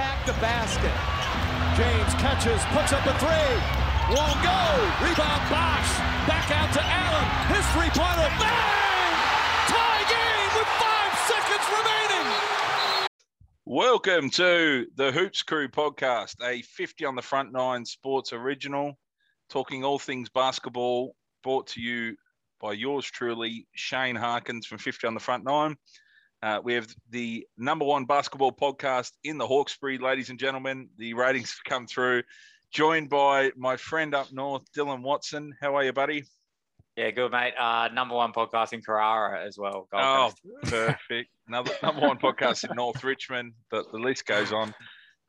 attack the basket. James catches, puts up a three. Won't go. Rebound Bosh. Back out to Allen. His three-pointer. Bang! Tie game with five seconds remaining. Welcome to the Hoops Crew podcast, a 50 on the front nine sports original, talking all things basketball, brought to you by yours truly, Shane Harkins from 50 on the front nine. Uh, we have the number one basketball podcast in the Hawkesbury, ladies and gentlemen. The ratings have come through. Joined by my friend up north, Dylan Watson. How are you, buddy? Yeah, good, mate. Uh, number one podcast in Carrara as well. Gold oh, Coast. perfect. Another number one podcast in North Richmond. The, the list goes on.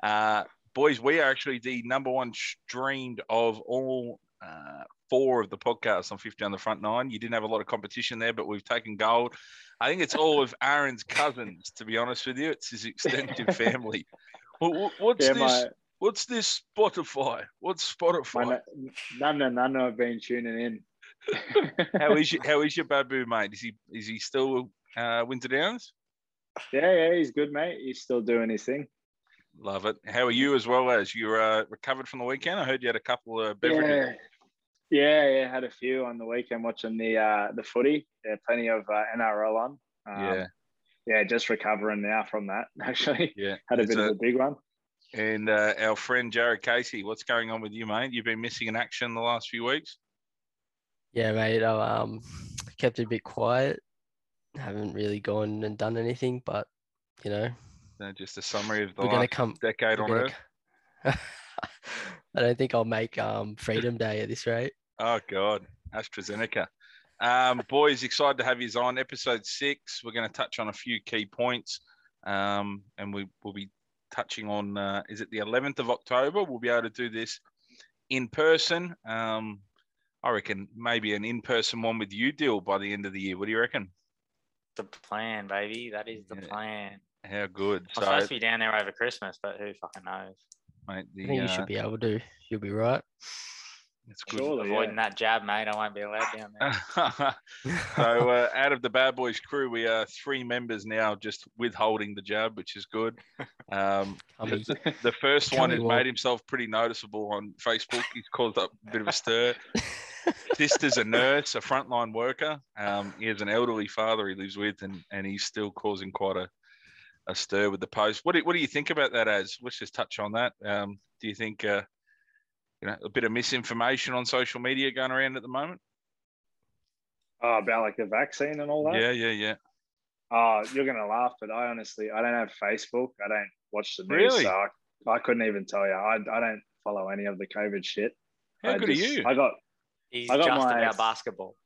Uh, boys, we are actually the number one streamed of all uh, four of the podcasts on 50 on the front nine. You didn't have a lot of competition there, but we've taken gold. I think it's all of Aaron's cousins, to be honest with you. It's his extended family. What- What's Yeah, this? my, What's this Spotify? What's Spotify? none and none have been tuning in. How is your How is your babu, mate? Is he Is he still uh, Winter Downs? Yeah, yeah, he's good, mate. He's still doing his thing. Love it. How are you as well as you uh, recovered from the weekend? I heard you had a couple of beverages. Yeah, yeah, yeah. Had a few on the weekend watching the uh, the footy. Yeah, plenty of uh, NRL on. Um, Yeah, yeah, just recovering now from that. Actually, yeah. had a It's bit of a big one. And uh, our friend Jared Casey, what's going on with you, mate? You've been missing in action the last few weeks. Yeah, mate. I um kept it a bit quiet. Haven't really gone and done anything, but you know, Uh, just a summary of the we're gonna last come. decade we're on gonna Earth. c- I don't think I'll make um Freedom Day at this rate. Oh God, AstraZeneca. Um, boys, excited to have you on episode six. We're going to touch on a few key points, um, and we will be touching on. Uh, is it the 11th of October? We'll be able to do this in person. Um, I reckon maybe an in-person one with you, deal by the end of the year. What do you reckon? The plan, baby. That is the Yeah. plan. How good? I'm supposed to be down there over Christmas, but who fucking knows? mate, I think you uh, should be able to. You'll be right. It's good. Surely, Avoiding yeah. that jab, mate. I won't be allowed down there. so uh, out of the bad boys crew we are three members now just withholding the jab which is good um, the, the first one has Cummy walk. made himself pretty noticeable on facebook he's caused up a bit of a stir sister's a nurse a frontline worker um, he has an elderly father he lives with and, and he's still causing quite a, a stir with the post what do, what do you think about that as let's just touch on that um, do you think uh, you know a bit of misinformation on social media going around at the moment Oh, about like the vaccine and all that. yeah yeah yeah Oh, you're gonna laugh, but I honestly, I don't have Facebook. I don't watch the news. Really? So I, I couldn't even tell you. I, I don't follow any of the COVID shit. how I good just- are you I got He's I just got my- about basketball.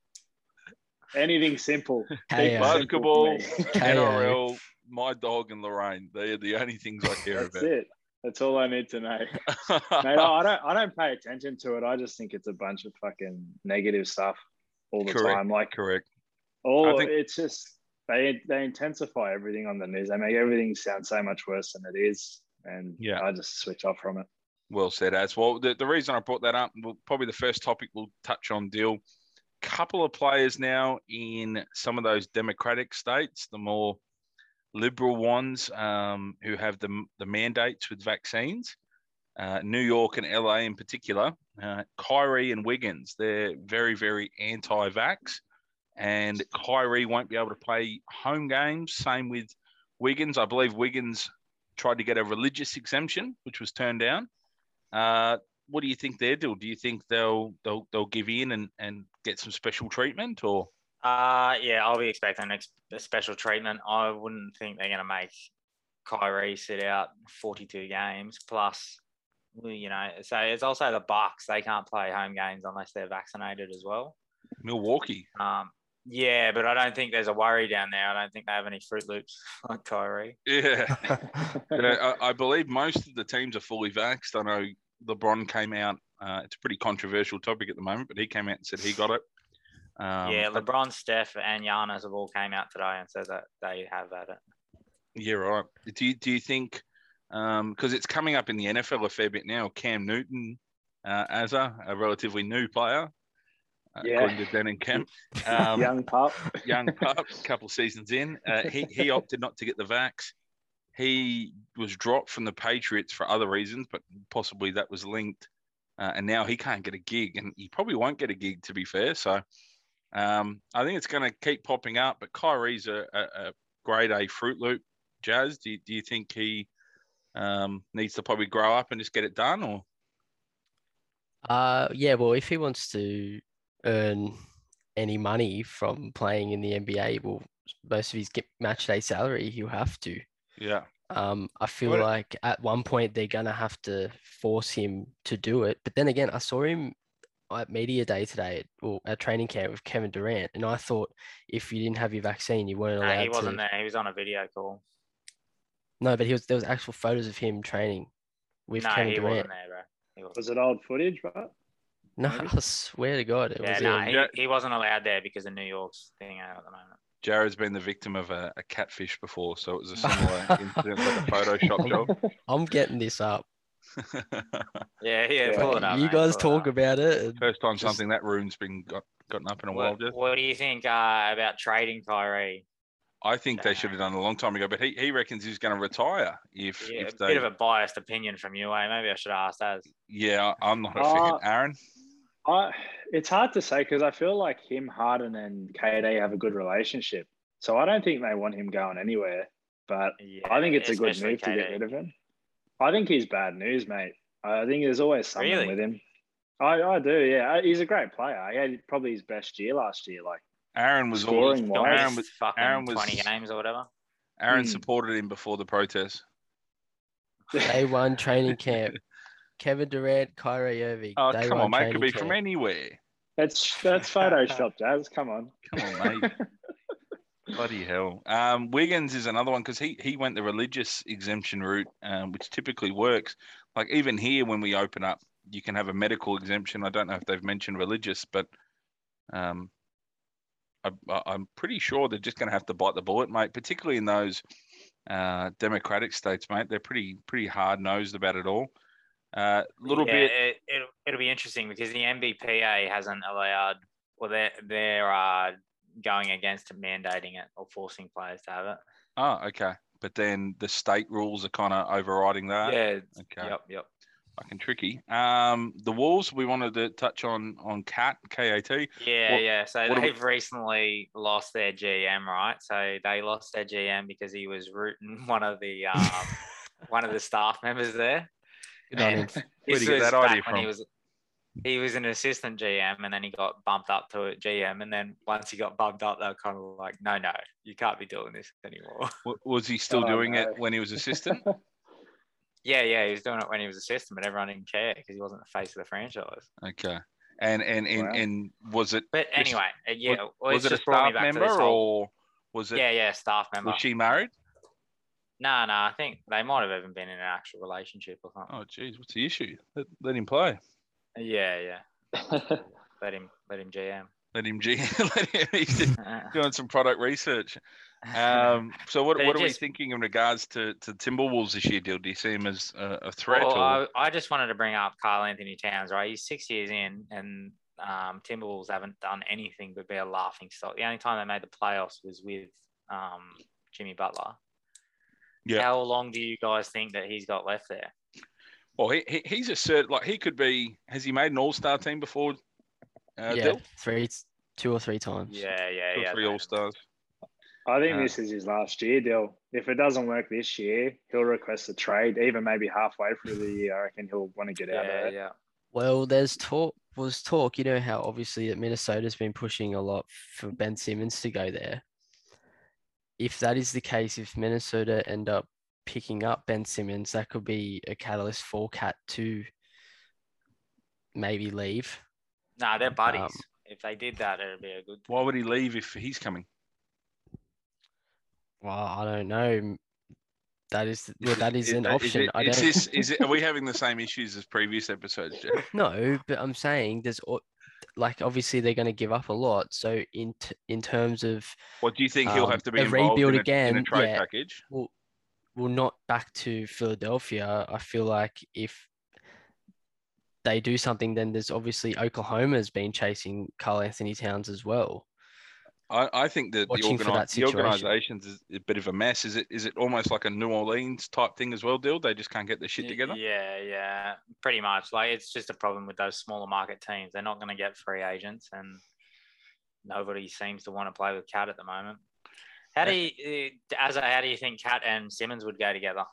anything simple. Hey, uh, basketball, for. NRL, my dog and Lorraine. They are the only things I care That's about. it. That's all I need to know. Mate, I don't I don't pay attention to it. I just think it's a bunch of fucking negative stuff all the Correct. time. Like Correct. all think- it's just they they intensify everything on the news. They make everything sound so much worse than it is. And Yeah. I just switch off from it. Well said, as well. The, the reason I brought that up, well, probably the first topic we'll touch on, Dill. Couple of players now in some of those democratic states, the more liberal ones um, who have the, the mandates with vaccines, uh, New York and LA in particular. Uh, Kyrie and Wiggins, they're very, very anti vax. And Kyrie won't be able to play home games. Same with Wiggins. I believe Wiggins tried to get a religious exemption, which was turned down. Uh, what do you think they'll do? Do you think they'll they'll they'll give in and, and get some special treatment or Uh, yeah, I'll be expecting ex- a special treatment. I wouldn't think they're going to make Kyrie sit out 42 games plus. You know, so it's also the Bucks. They can't play home games unless they're vaccinated as well. Milwaukee? Um, yeah, but I don't think there's a worry down there. I don't think they have any Fruit Loops like Kyrie. Yeah, You know, I, I believe most of the teams are fully vaxxed. I know LeBron came out. Uh, it's a pretty controversial topic at the moment, but he came out and said he got it. Um, yeah, but- LeBron, Steph, and Giannis have all came out today and said that they have had it. Yeah, right. Do you, do you think, because it's coming up in the NFL a fair bit now, Cam Newton, uh, as a, a relatively new player, uh, Yeah. according to Dan and Kemp, um, Young pup. young pup, a couple of seasons in, uh, he, he opted not to get the vax. he was dropped from the Patriots for other reasons, but possibly that was linked. Uh, and now he can't get a gig, and he probably won't get a gig, to be fair. So um, I think it's going to keep popping up. But Kyrie's a, a, a grade A Fruit Loop. Jazz, do you, do you think he um, needs to probably grow up and just get it done, or Uh, yeah, well, if he wants to earn any money from playing in the NBA, well, most of his get match day salary, he'll have to. yeah, Um, I feel What- like at one point they're gonna have to force him to do it. But then again, I saw him at media day today, or at training camp with Kevin Durant, and I thought if you didn't have your vaccine, you weren't No, allowed he wasn't to. there. He was on a video call. No, but he was. There was actual photos of him training with no, Kevin he Durant. wasn't there, bro. He wasn't. Was it old footage, right? No, maybe? I swear to God, it Yeah, was no, him. he, he wasn't allowed there because of New York's thing out at the moment. Jared's been the victim of a, a catfish before, so it was a similar incident, like a Photoshop job. I'm getting this up. Yeah, yeah, Yeah. pull it up. you mate, guys pull it talk up. about it. First time Just- something that room's been got, gotten up in a while. What, what do you think uh, about trading Kyrie? I think they should have done it a long time ago, but he, he reckons he's going to retire if Yeah, if a they. bit of a biased opinion from you, eh? Maybe I should ask that. Yeah, I'm not a Uh, fan. Aaron. I, it's hard to say because I feel like him, Harden, and KD have a good relationship. So I don't think they want him going anywhere. But Yeah, I think it's a good especially move to get rid of him. I think he's bad news, mate. I think there's always something Really? with him. I, I do, yeah. He's a great player. He had probably his best year last year. Like, Aaron was Scoring always, He's wise. got Aaron was fucking Aaron was- 20 games or whatever. Aaron Hmm. supported him before the protest. Day one training camp. Kevin Durant, Kyrie Irving. Oh, day come on, mate. Could training be from anywhere. that's that's Photoshop, Jazz. Come on. Come on, mate. Bloody hell. Um, Wiggins is another one because he, he went the religious exemption route, um, which typically works. Like even here, when we open up, you can have a medical exemption. I don't know if they've mentioned religious, but um, I, I'm pretty sure they're just going to have to bite the bullet, mate. Particularly in those uh, democratic states, mate. They're pretty pretty hard nosed about it all. A uh, little yeah, bit. It, it'll, it'll be interesting because the NBPA hasn't allowed, well, they're, they're uh, going against mandating it or forcing players to have it. Oh, okay. But then the state rules are kind of overriding that. yeah. Okay. Yep. Yep. fucking tricky. Um, the Wolves, we wanted to touch on on Cat KAT. Yeah, What- yeah. So what do we- they've recently lost their GM, right? So they lost their GM because he was rooting one of the um, one of the staff members there. Good on him. And this was that idea back when He from? was he was an assistant GM, and then he got bumped up to a GM, and then once he got bumped up, they were kind of like, "No, no, you can't be doing this anymore." Was he still Oh, doing no. it when he was assistant? yeah, yeah, he was doing it when he was assistant, but everyone didn't care because he wasn't the face of the franchise. okay. And and and, Wow. and was it But anyway, uh, yeah, well, was it a just brought me staff member whole- or was it yeah, yeah, staff member. was she married? No, no, I think they might have even been in an actual relationship or something. Oh geez, what's the issue? Let, let him play. Yeah, yeah. Let him, let him GM. Let him G. let him. He's doing some product research. Um, so what, what it are we thinking in regards to, to Timberwolves this year? Dill? Do you see him as a, a threat? Well, or? I, I just wanted to bring up Karl Anthony Towns, right? He's six years in, and um, Timberwolves haven't done anything but be a laughing stock. The only time they made the playoffs was with um, Jimmy Butler. Yeah. How long do you guys think that he's got left there? Well, he, he he's a cert like he could be. Has he made an All Star team before? Uh, yeah, Dill? three, two or three times. Yeah, yeah, Two yeah. three All Stars. I think Uh, this is his last year deal. If it doesn't work this year, he'll request a trade. Even maybe halfway through the year, I reckon he'll want to get out of Yeah, it. yeah. Well, there's talk. Was talk. You know how obviously that Minnesota's been pushing a lot for Ben Simmons to go there. If that is the case, if Minnesota end up picking up Ben Simmons, that could be a catalyst for Cat to maybe leave. Nah, they're buddies. Um, if they did that, it'd be a good. Why would he leave if he's coming? Well, I don't know. That is well, that is Is an that- option. Is, I don't this? Is it? Are we having the same issues as previous episodes, Jeff? no, but I'm saying there's like obviously they're going to give up a lot. So in t- in terms of What do you think he'll Um, have to be a involved rebuild in a, in a again, trade yeah. package? well, well, not back to Philadelphia. I feel like if they do something, then there's obviously Oklahoma's been chasing Karl Anthony Towns as well. I, I think that the, Watching for organi- that the situation. organisations is a bit of a mess. Is it? Is it almost like a New Orleans type thing as well, Dill? They just can't get their shit together. Yeah, yeah, pretty much. Like it's just a problem with those smaller market teams. They're not going to get free agents, and nobody seems to want to play with Cat at the moment. How do you, uh, as a, how do you think Cat and Simmons would go together?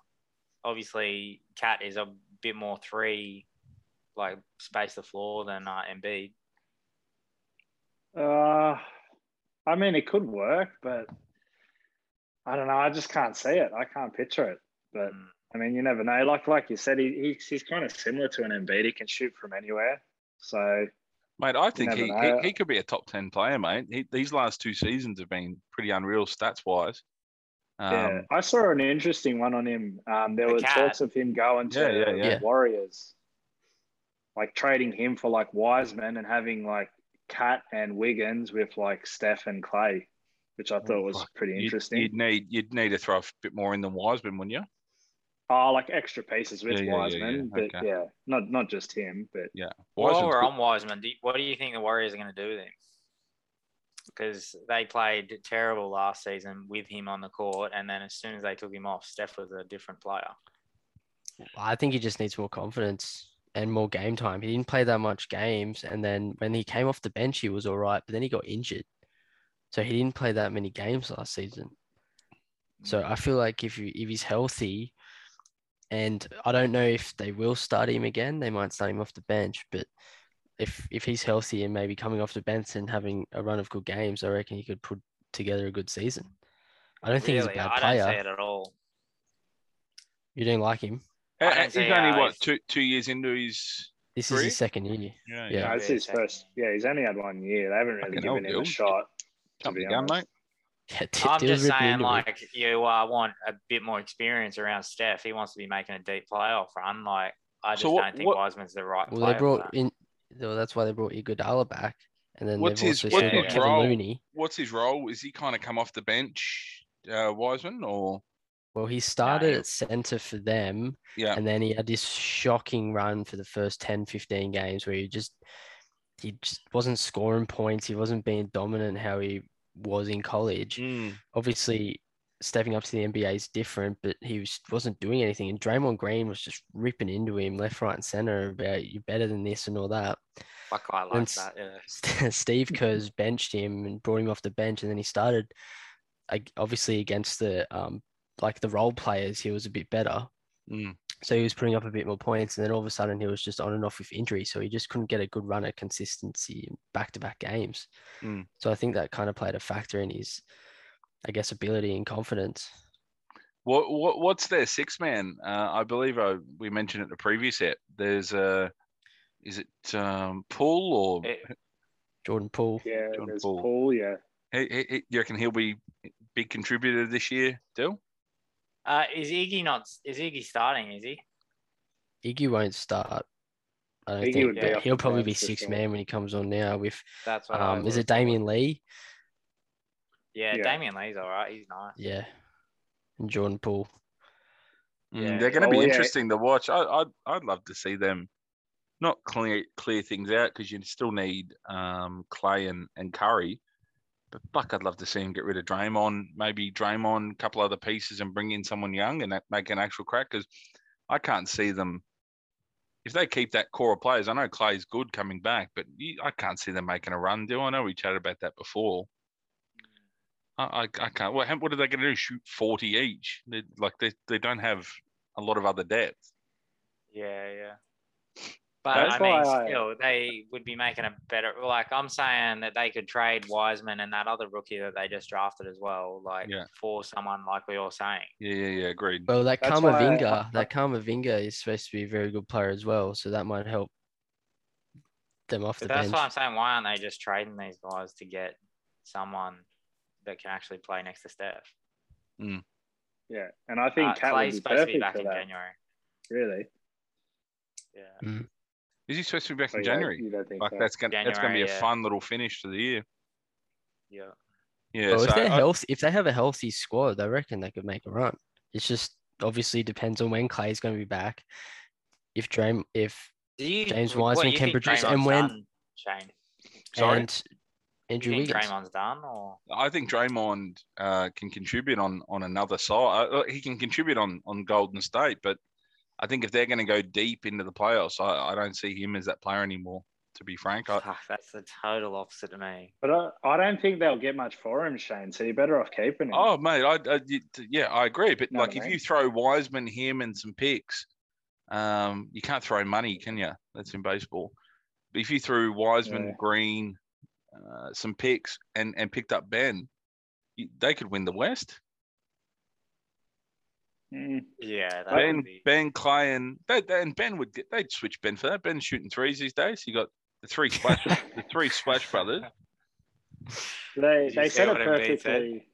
Obviously, Cat is a bit more three, like space the floor than uh, Embiid. Uh, I mean, it could work, but I don't know. I just can't see it. I can't picture it. But Mm. I mean, you never know. Like like you said, he, he's he's kind of similar to an Embiid. He can shoot from anywhere. So Mate, I think he, he, he could be a top 10 player, mate. He, these last two seasons have been pretty unreal stats wise. Um, yeah, I saw an interesting one on him. Um, there The were cat. talks of him going to Yeah, yeah, the yeah. Warriors, like trading him for like Wiseman and having like Cat and Wiggins with like Steph and Clay, which I thought was fuck. pretty you'd, interesting. you'd need you'd need to throw a bit more in than Wiseman, wouldn't you? Oh, like extra pieces with Yeah, yeah, yeah, Wiseman, yeah. but Okay. yeah, not not just him, but yeah. While Wiseman's we're good. on Wiseman, do you, what do you think the Warriors are going to do with him? Because they played terrible last season with him on the court, and then as soon as they took him off, Steph was a different player. I think he just needs more confidence and more game time. He didn't play that much games, and then when he came off the bench, he was all right, but then he got injured, so he didn't play that many games last season. So hmm. I feel like if you if he's healthy, and I don't know if they will start him again, they might start him off the bench, but if if he's healthy and maybe coming off the bench and having a run of good games, I reckon he could put together a good season. I don't think he's a Really, bad I player. don't see it at all. You don't like him. I Uh, don't He's see only how what two two years into his This is his second year. yeah Yeah. no, it's his first. Yeah, he's only had one year. They haven't really Fucking given him Dill. a shot. to Jump be the honest. mate. Yeah, Di- I'm Dill's just saying, into him. like you uh, want a bit more experience around Steph. He wants to be making a deep playoff run. Like I just So what- don't think what- Wiseman's the right Well, they brought in. Well, that's why they brought Iguodala back, and then What's his- also what's his Kevin role? Looney. What's his role? Is he kind of come off the bench, uh, Wiseman, or Well, he started he- at center for them, yeah? and then he had this shocking run for the first 10, 15 games where he just he just wasn't scoring points. He wasn't being dominant how he was in college. Mm. Obviously, stepping up to the NBA is different, but he was, wasn't doing anything. And Draymond Green was just ripping into him left, right, and center about you're better than this and all that. I quite like And that. Yeah. Steve Kerr's benched him and brought him off the bench, and then he started, like, obviously against the um like the role players, he was a bit better. Mm. So he was putting up a bit more points, and then all of a sudden he was just on and off with injury, so he just couldn't get a good run at consistency back-to-back games. Mm. So I think that kind of played a factor in his, I guess, ability and confidence. What what what's their six man? Uh, I believe I, we mentioned it in the previous set. There's a, is it um, Paul or It- Jordan Poole. Yeah, John there's Paul. Paul. Yeah, he, he, he- you reckon he'll be big contributor this year? Dill? Uh, is Iggy not? Is Iggy starting? Is he? Iggy won't start. I don't Iggy think, would be but off he'll probably be six man when he comes on now. With That's what. Um, is it Damion Lee? Yeah, Yeah. Damion Lee's all right. He's nice. Yeah, and Jordan Poole. Mm, Yeah. they're going to Oh, be yeah. interesting to watch. I, I'd I'd love to see them not clear clear things out because you still need um, Clay and, and Curry. But fuck, I'd love to see him get rid of Draymond, maybe Draymond, a couple other pieces, and bring in someone young and make an actual crack. Because I can't see them if they keep that core of players. I know Clay's good coming back, but I can't see them making a run. Do I know we chatted about that before? I, I, I can't. What, what are they going to do? Shoot forty each? They, like they, they don't have a lot of other depth. Yeah, yeah. But That's I mean, why I- still, they would be making a better. Like I'm saying that they could trade Wiseman and that other rookie that they just drafted as well, like Yeah. for someone like we were saying. Yeah, yeah, yeah. Agreed. Well, that That's why I- Kuminga, I- that Kuminga is supposed to be a very good player as well, so that might help them off But the that's bench. why I'm saying, why aren't they just trading these guys to get someone that can actually play next to Steph? yeah, and I think Uh, Cat Clay's be supposed to be back for in that. January. Really? Yeah. Is he supposed to be back Oh, in yeah, January? You don't think Like so? that's gonna that's gonna be a yeah. fun little finish to the year. Yeah. Yeah. well, so if they're I- healthy, if they have a healthy squad, I reckon they could make a run. It's just obviously depends on when Clay's going to be back. If Dream, if you, James what Wiseman you can produce, Draymond's and when- done, Shane. Sorry? and You Andrew think Wiggins. Draymond's done, or I think Draymond uh, can contribute on on another side. Uh, he can contribute on on Golden State, but I think if they're going to go deep into the playoffs, I, I don't see him as that player anymore. To be frank, I, Fuck, that's the total opposite to me. But I, I don't think they'll get much for him, Shane. So you're better off keeping him. oh mate, I, I yeah, I agree. But Know like, I if mean? you throw Wiseman, him, and some picks, um, you can't throw money, can you? That's in baseball. But if you threw Wiseman, Yeah. Green, uh, some picks, and and picked up Ben, you, they could win the West. Mm, Yeah, Ben, be. Ben, Clay, and they, they- and Ben would get. They'd switch Ben for that. Ben's shooting threes these days. You got the three splash, the three splash brothers. They Did they see said it what Embiid said? perfectly.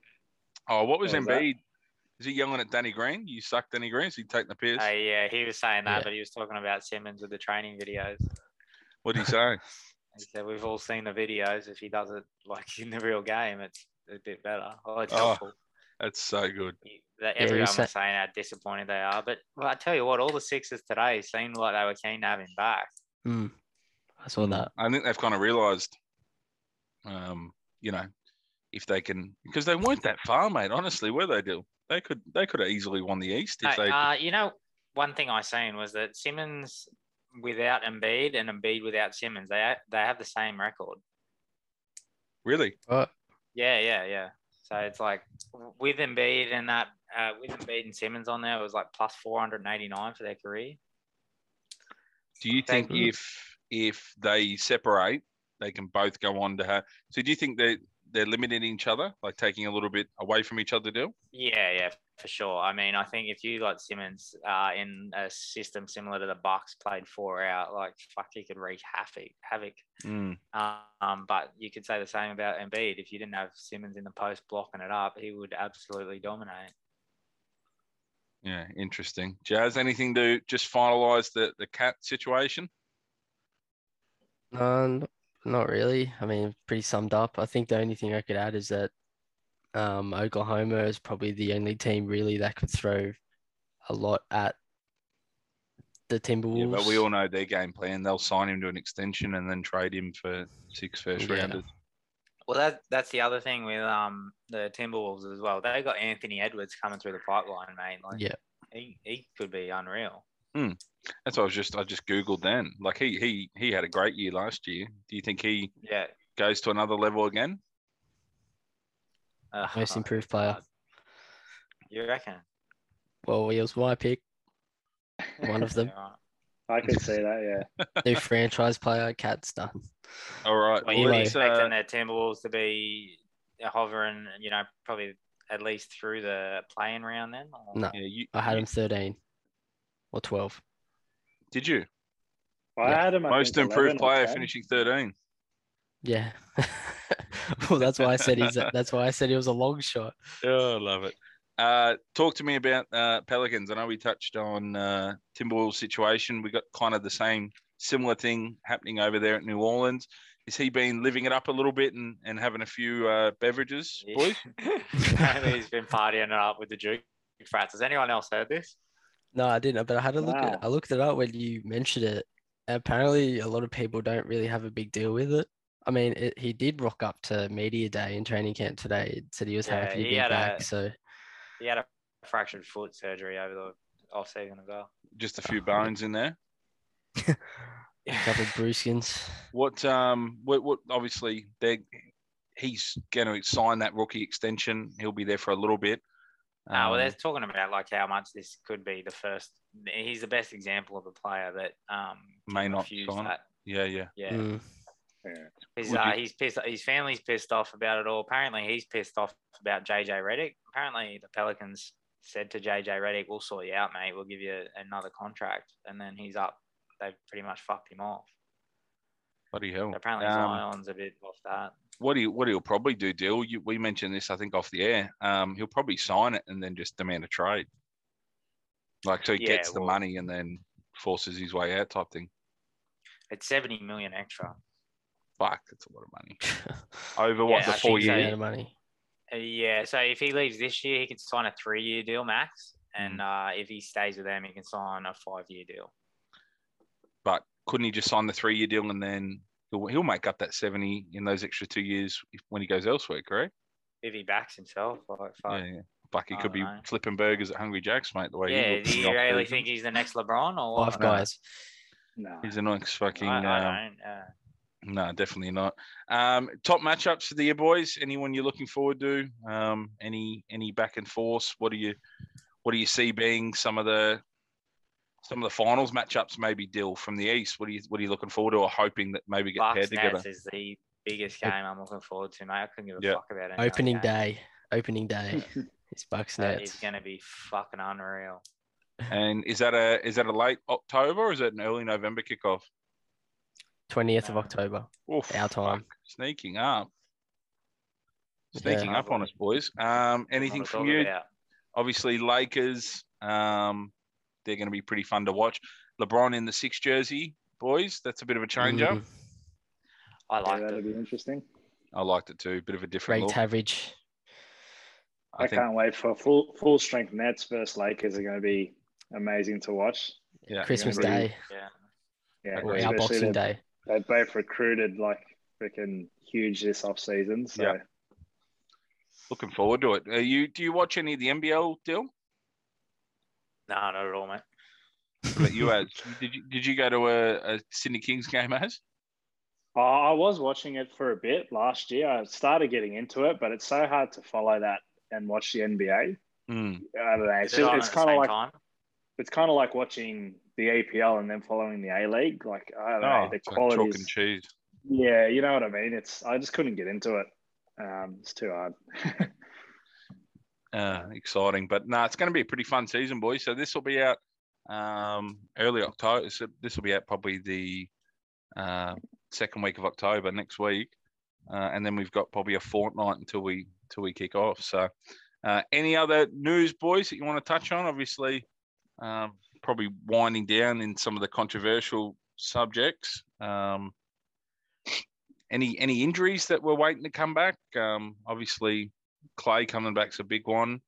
Oh, what was What was? Embiid? Is he yelling at Danny Green? You suck, Danny Green. Is he taking the piss? Uh, yeah, he was saying that, Yeah. but he was talking about Simmons with the training videos. What did he say? He said we've all seen the videos. If he does it like in the real game, it's a bit better. Oh, it's Oh, helpful. That's so good. He- That Yeah, everyone was was saying how disappointed they are. But well, I tell you what, all the Sixers today seemed like they were keen to have him back. Mm, I saw Mm, that. I think they've kind of realised, um, you know, if they can, because they weren't that far, mate. Honestly, were they? Do they could they could have easily won the East if Hey, they. uh, you know, one thing I seen was that Simmons without Embiid and Embiid without Simmons, they they have the same record. really? But Yeah, yeah, yeah. So it's like with Embiid and that uh, with Embiid and Simmons on there, it was like plus four hundred and eighty nine for their career. Do you think you. if if they separate, they can both go on to have? So do you think they they're limiting each other, like taking a little bit away from each other? Dill? Yeah, yeah, for sure. I mean, I think if you like Simmons uh, in a system similar to the Bucks played four out, like fuck, he could wreak havoc. Havoc. Mm. Um, but you could say the same about Embiid. If you didn't have Simmons in the post blocking it up, he would absolutely dominate. Yeah, interesting. Jazz, anything to just finalise the the cat situation? no, not really. I mean, pretty summed up. I think the only thing I could add is that um, Oklahoma is probably the only team really that could throw a lot at the Timberwolves. Yeah, but we all know their game plan. They'll sign him to an extension and then trade him for six first Yeah. rounders. Well, that that's the other thing with um the Timberwolves as well. They got Anthony Edwards coming through the pipeline, mate. Like Yeah. he, he could be unreal. That's what I was just I just googled then. Like he he he had a great year last year. Do you think he Yeah. goes to another level again? Uh, Most improved player. You reckon? Well, he was my pick. One of them. Yeah, right. I can see that. Yeah. New franchise player, Cat's done. All right. Well, well, you Anyway. let's, expecting uh, the Timberwolves to be hovering, you know, probably at least through the playing round then? Or? No, yeah, you, I had you- him 13 or 12. Did you? I Yeah. had him. I Most improved player finishing 13. Yeah. well, that's why I said he's. A, that's why I said he was a long shot. Oh, I love it. Uh, talk to me about uh, Pelicans. I know we touched on uh, Timberwolves situation. We got kind of the same similar thing happening over there at New Orleans. Is he been living it up a little bit and, and having a few uh, beverages, boys? Apparently he's been partying it up with the Duke frats. Has anyone else heard this? No, I didn't. But I had a look Wow. at. I looked it up when you mentioned it. Apparently, a lot of people don't really have a big deal with it. I mean, it, he did rock up to media day in training camp today. and Said he was Yeah, happy to be back. a- So He had a fractured foot surgery over the off season as well. Just a few bones in there. a couple of brewskins. What um what what obviously they he's going to sign that rookie extension. He'll be there for a little bit. Uh, well, Um, they're talking about like how much this could be the first. He's the best example of a player that um May not refuse sign. that. yeah, yeah. Yeah, Mm. Yeah. His, uh, you- he's pissed. His family's pissed off about it all. Apparently, he's pissed off about JJ Redick. Apparently, the Pelicans said to JJ Redick, "We'll sort you out, mate. We'll give you another contract." And then he's up. They've pretty much fucked him off. Bloody hell. Apparently, Um, Zion's a bit off that. what he what he'll probably do, Dill. You, we mentioned this, I think, off the air. Um, he'll probably sign it and then just demand a trade. Like so, he Yeah, gets the well- money and then forces his way out, type thing. It's seventy million extra. Fuck, that's a lot of money. Over what Yeah, the I four think so. Years? money. Uh, yeah. So if he leaves this year, he can sign a three-year deal max, Mm. and uh, if he stays with them, he can sign a five-year deal. But couldn't he just sign the three year deal and then he'll, he'll make up that 70 in those extra two years if, when he goes elsewhere, correct? If he backs himself, like fuck. Yeah, yeah. Bucky I could be know. flipping burgers at Hungry Jack's, mate. The way he Yeah, looks do you really off-season. think he's the next LeBron or what? Five guys. No. he's the next fucking? I, I uh, don't. Uh, no, definitely not. Um, top matchups for the year, boys. Anyone you're looking forward to? Um, any any back and forth? What do you what do you see being some of the some of the finals matchups? Maybe Dill from the East. What are you what are you looking forward to, or hoping that maybe get paired Bucks together? Nets is the biggest game I'm looking forward to, mate. I couldn't give a Yeah. fuck about it. Opening day. Opening day. It's Bucks That Nets. is going to be fucking unreal. And is that a is that a late October or is it an early November kickoff? 20th of October. Oof, Our time. fuck, sneaking up, sneaking Yeah. up on us, boys. Um, anything from you? about. Obviously, Lakers. Um, they're going to be pretty fun to watch. LeBron in the six jersey, boys. That's a bit of a change up. Mm, I Yeah, like that'd it. be interesting. I liked it too. Bit of a different Great look. average. I, I think. can't wait for full full strength Nets versus Lakers are going to be amazing to watch. Yeah. Christmas gonna be- Day. Yeah. Yeah, Agree. Or our especially Boxing they- Day. They both recruited like freaking huge this off season. So Yeah. Looking forward to it. Are you do you watch any of the NBL Dill? No, not at all, mate. But you had? Did you did you go to a, a Sydney Kings game as? Oh, I was watching it for a bit last year. I started getting into it, but it's so hard to follow that and watch the NBA. Mm. I don't know. It's, just, it's kind of like time? it's kind of like watching the EPL and then following the A League. Like I don't know, Oh, the it's like quality. chalk and cheese. Yeah, you know what I mean. It's I just couldn't get into it. Um, it's too hard. Uh, exciting, but no, it's going to be a pretty fun season, boys. So this will be out um, early October. So this will be out probably the uh, second week of October next week, uh, and then we've got probably a fortnight until we until we kick off. So, uh, any other news, boys, that you want to touch on? Obviously, um, probably winding down in some of the controversial subjects. Um, any any injuries that we're waiting to come back? Um, obviously, Clay coming back's a big one.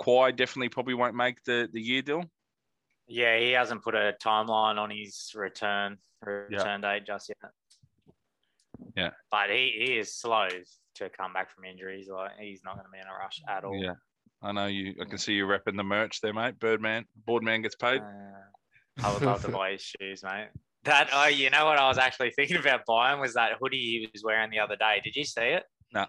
Kawhi definitely probably won't make the the year deal. Yeah, he hasn't put a timeline on his return return date just yet. Yeah. But he, he is slow to come back from injuries. Like he's not going to be in a rush at all. Yeah, I know you. I can see you repping the merch there, mate. Birdman, Boardman gets paid. Uh, I would love to buy his shoes, mate. That oh, you know what I was actually thinking about buying was that hoodie he was wearing the other day. Did you see it? No.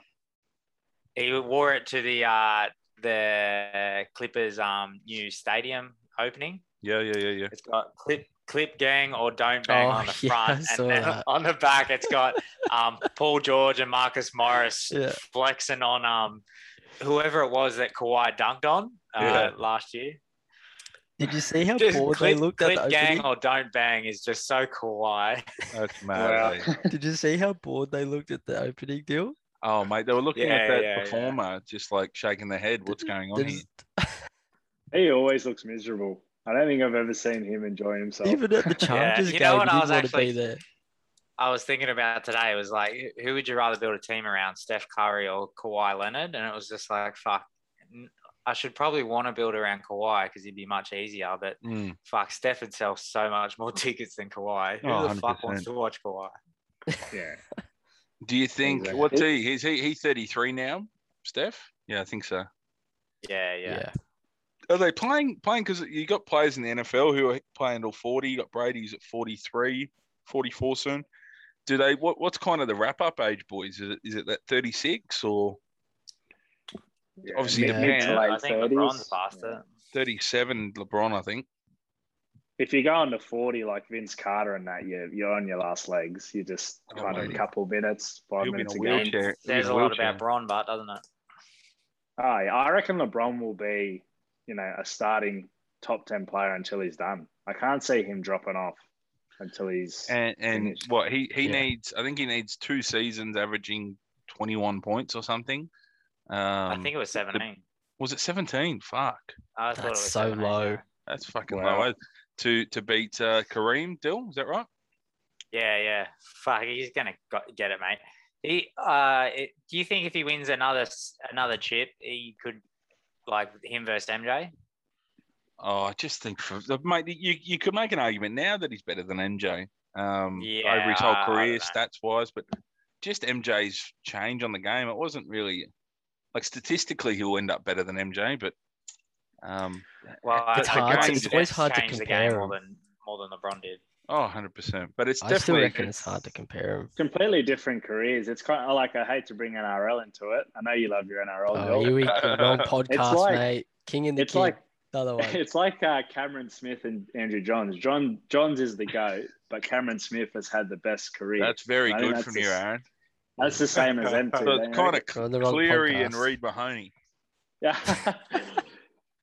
He wore it to the uh the Clippers um new stadium opening. Yeah, yeah, yeah, yeah. It's got clip clip gang or don't bang Oh, on the front, saw and then that. on the back it's got um Paul George and Marcus Morris Yeah. flexing on um whoever it was that Kawhi dunked on uh, Yeah. last year. Did you see how Just bored clip, they looked at clip the gang opening? or don't bang is just so Kawhi. That's mad. Wow. Did you see how bored they looked at the opening Dill? Oh, mate, they were looking at that yeah, yeah. performer, just like shaking their head. What's going on They're here? he always looks miserable. I don't think I've ever seen him enjoy himself. Even at the Chargers you game, know he what didn't I was to actually- be there. I was thinking about today. It was like, who- who would you rather build a team around, Steph Curry or Kawhi Leonard? And it was just like, fuck, n- I should probably want to build around Kawhi because he'd be much easier. But Mm. fuck, Steph would sell so much more tickets than Kawhi. Who Oh, the fuck 100%. wants to watch Kawhi? yeah. Do you think Exactly. what's he? He's he he's thirty three now, Steph. Yeah, I think so. Yeah, yeah. Yeah. Are they playing playing because you got players in the NFL who are playing until forty? You got Brady's at 43, 44 soon. Do they what what's kind of the wrap up age, boys? Is it is it that thirty six or yeah. Obviously, mid, the mid to late I think 30s. LeBron's past Yeah. it. thirty seven? LeBron, I think. If you go on to 40 like Vince Carter and that, you're, you're on your last legs. You just Oh, kind of a couple minutes, 5 He'll minutes a a game. wheelchair. And Says a a lot about Bron, but doesn't it? Oh, yeah. I reckon LeBron will be, you know, a starting top 10 player until he's done. I can't see him dropping off until he's. And and finished. what he he Yeah. needs, I think he needs two seasons averaging twenty one points or something. Um, I think it was 17. was it seventeen? Fuck, I thought it That's was so 17, low. yeah. that's fucking Wow. low. To to beat uh, Kareem Dill, is that right? Yeah, yeah. Fuck, he's gonna get it, mate. He, uh, it, do you think if he wins another another chip, he could like him versus MJ? Oh, I just think for mate, you you could make an argument now that he's better than MJ. um, over his whole career, stats wise. But just MJ's change on the game, it wasn't really like statistically he'll end up better than MJ, but um, Well, It's hard I to- it's always hard to changed the compare game more 'em. than more than LeBron did. oh, 100 percent. But it's I still definitely reckon it's hard to compare them. Completely different careers. It's kind of like I hate to bring NRL into it. I know you love your NRL. Oh, Joel. here we go. Wrong podcast, like- mate. King and the it's king. like the other one. it's like uh, Cameron Smith and Andrew Johns. John Johns is the goat, but Cameron Smith has had the best career. that's very I good that's from the you, Aaron. That's the same as them two. So it's kind reckon? We're the of wrong Cleary and podcast. Reed Mahoney. Yeah.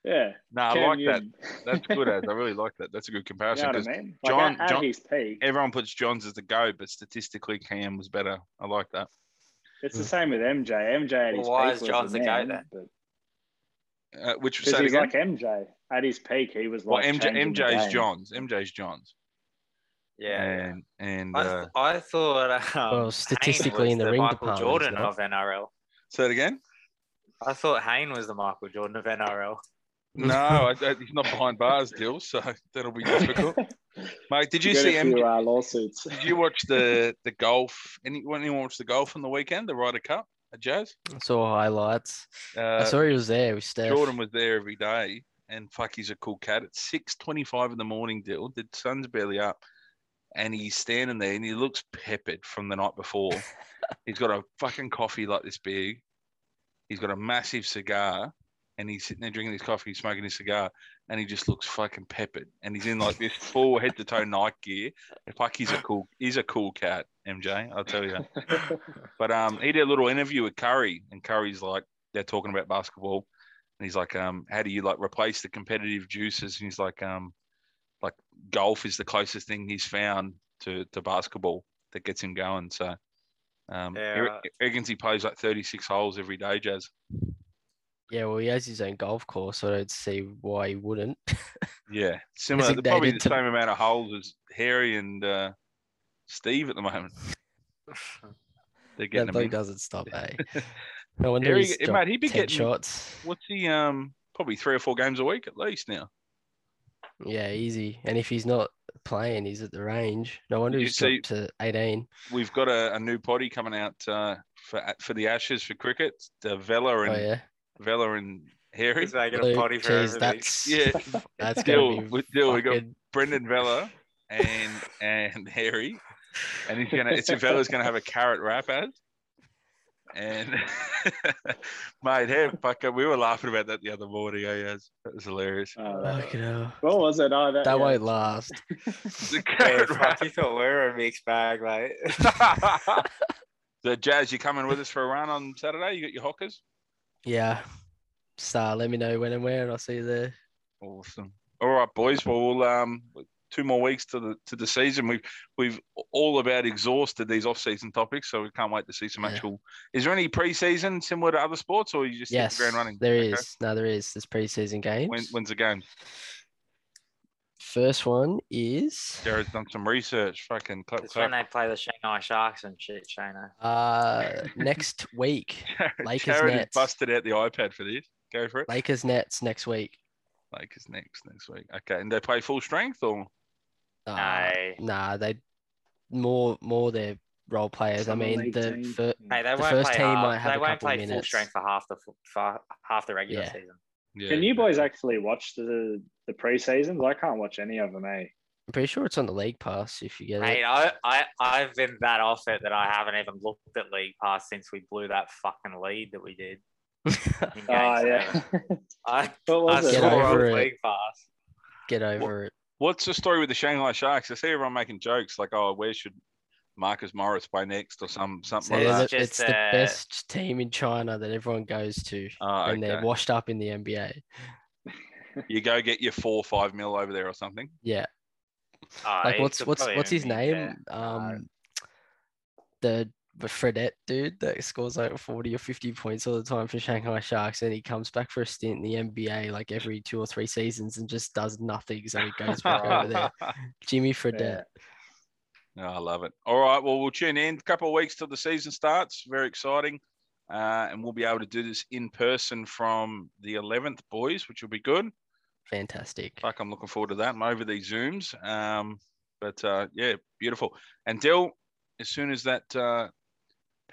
yeah. No, I Cam like that. That's good. As I really like that. That's a good comparison. You comparison know what I mean? Like John- at, at John- his peak, everyone puts Johns as the go, but statistically Cam was better. I like that. it's the same with MJ. MJ at his Well, why peak is Johns the the goat man, then? But- Uh, which was he's again? like MJ. At his peak, he was well, like MJ, MJ's. Johns. MJ's Johns. Yeah. And and I, uh, th- I thought um, Well, Hayne statistically was in the the ring Michael Jordan he's of NRL. say it again. I thought Hayne was the Michael Jordan of NRL. No, I, I, he's not behind bars, Dill, so that'll be difficult. Mate, did you Get see a few MJ? uh, lawsuits? Did you watch the the golf? Anyone, anyone watch the golf on the weekend? The Ryder Cup at Jazz? I saw highlights. I Uh, saw he was there with Steph. Jordan was there every day, and fuck, he's a cool cat. It's six twenty-five in the morning, Dill. The sun's barely up, and he's standing there, and he looks peppered from the night before. he's got a fucking coffee like this big. He's got a massive cigar, and he's sitting there drinking his coffee, smoking his cigar, and he just looks fucking peppered. And he's in like this full head to toe Nike gear. Fuck, he's a cool, he's a cool cat, MJ. I'll tell you. But um, he did a little interview with Curry, and Curry's like, they're talking about basketball, and he's like, um, how do you like replace the competitive juices? And he's like, um, like golf is the closest thing he's found to to basketball that gets him going. So, um, Yeah, he re- reckons he plays like thirty six holes every day, Jazz. Yeah, well, he has his own golf course, so I don't see why he wouldn't. Yeah, similar, probably the to- same amount of holes as Harry and uh, Steve at the moment. They're getting that them bloke in. doesn't stop, eh? No wonder Harry- he's mate, dropped he'd be 10 getting- shots. What's he? Um, probably three or four games a week at least now. Yeah, easy. And if he's not playing, he's at the range. No wonder you he's see- dropped to 18. We've got a, a new potty coming out uh, for for the Ashes for cricket. The Vela Oh, and yeah. Vela and Harry. He's making a Luke, potty for geez, everything. that's, Yeah, that's Dill, going to we- be Dill, we got Brendan Vela and and Harry, and he's gonna. It's Vela's gonna have a carrot wrap as. And mate, hey, fuck, we were laughing about that the other morning. Eh, yes, that was hilarious. Oh, that- Fucking what was it? Oh, that, That yeah. won't last. The carrot fuck, wrap. you thought we were a mixed bag, mate. So, Jazz, you coming with us for a run on Saturday? You got your hockers? Yeah. So let me know when and where, and I'll see you there. Awesome. All right, boys. Well, we'll um, two more weeks to the to the season. We've we've all about exhausted these off-season topics, so we can't wait to see some Yeah. actual. Is there any pre-season similar to other sports, or you just Yes, the ground running? there is. Okay. No, there is. There's preseason games. When, when's the game? First one is Jared's done some research. Fucking clap, It's when clap. they play the Shanghai Sharks and shit, Shana. uh next week. Jared, Lakers Jared has Nets. busted out the iPad for this. Go for it. Lakers Nets next week. Lakers next next week. Okay, and they play full strength or Uh, No. Nah, they more more their role players. I mean, league the team. fir- Hey, they The won't first play team half, might have they a won't couple play full minutes. strength for half the fu- for half the regular Yeah. season. Yeah? Can you boys actually watch the the pre-seasons? I can't watch any of them, eh? I'm pretty sure it's on the league pass if you get Mate, it. I, I, I've been that off it that I haven't even looked at League Pass since we blew that fucking lead that we did. in game Oh yeah. I, what I was Get it? swore over it. League Pass. get over it. What's the story with the Shanghai Sharks? I see everyone making jokes like, "Oh, where should Marcus Morris by next?" or some something They're like the- that. just, it's the uh, best team in China that everyone goes to, Oh, and they're washed up in the NBA. You go get your four or five mil over there or something. Yeah, Oh, like what's what's what's his name? there. Um, the the Fredette dude that scores like 40 or 50 points all the time for Shanghai Sharks, and he comes back for a stint in the NBA like every two or three seasons and just does nothing. So he goes back over there. Jimmy Fredette. I love it. All right. Well, we'll tune in. A couple of weeks till the season starts. Very exciting. Uh, and we'll be able to do this in person from the 11th, boys, which will be good. Fantastic. Fuck, I'm looking forward to that. I'm over these Zooms. Um, But uh, yeah, beautiful. And Dill, as soon as that uh,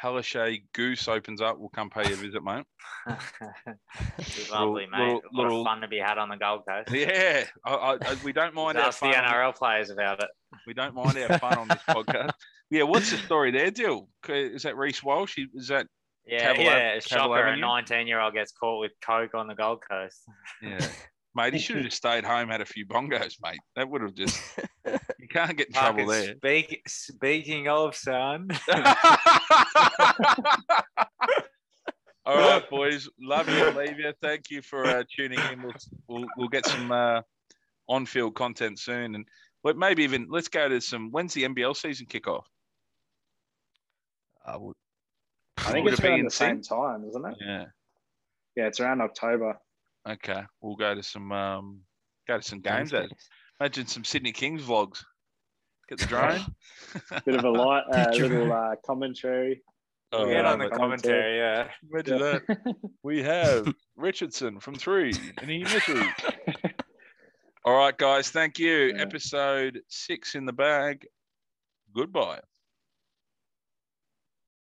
Palaszczuk goose opens up, we'll come pay you a visit, mate. Lovely, mate. little- a lot little- of fun to be had on the Gold Coast. Yeah, I, I, I- we don't mind our Ask the fun. on- NRL players about it. We don't mind our fun on this podcast. Yeah, what's the story there, Dill? Is that Reece Walsh? Is that Yeah, yeah. Shocker, a 19 year old gets caught with coke on the Gold Coast. yeah? Mate, he should have just stayed home, had a few bongos, mate. That would have just you can't get in trouble Fucking there. Speak, speaking of, son. All right, boys. Love you, leave you. Thank you for uh, tuning in. We'll, we'll, we'll get some uh, on-field content soon, and let- maybe even let's go to some. When's the NBL season kick off? I would. I think Would it's it be around in the same time, isn't it? Yeah. Yeah, it's around October. Okay. We'll go to some um, go to some games. Games, Imagine some Sydney Kings vlogs. Get the drone. Bit of a light, uh, little uh, commentary. Oh, Get Yeah, on the but- commentary, yeah. Imagine Yeah. that. We have Richardson from three, and he misses. All right, guys. Thank you. Yeah. Episode six in the bag. Goodbye.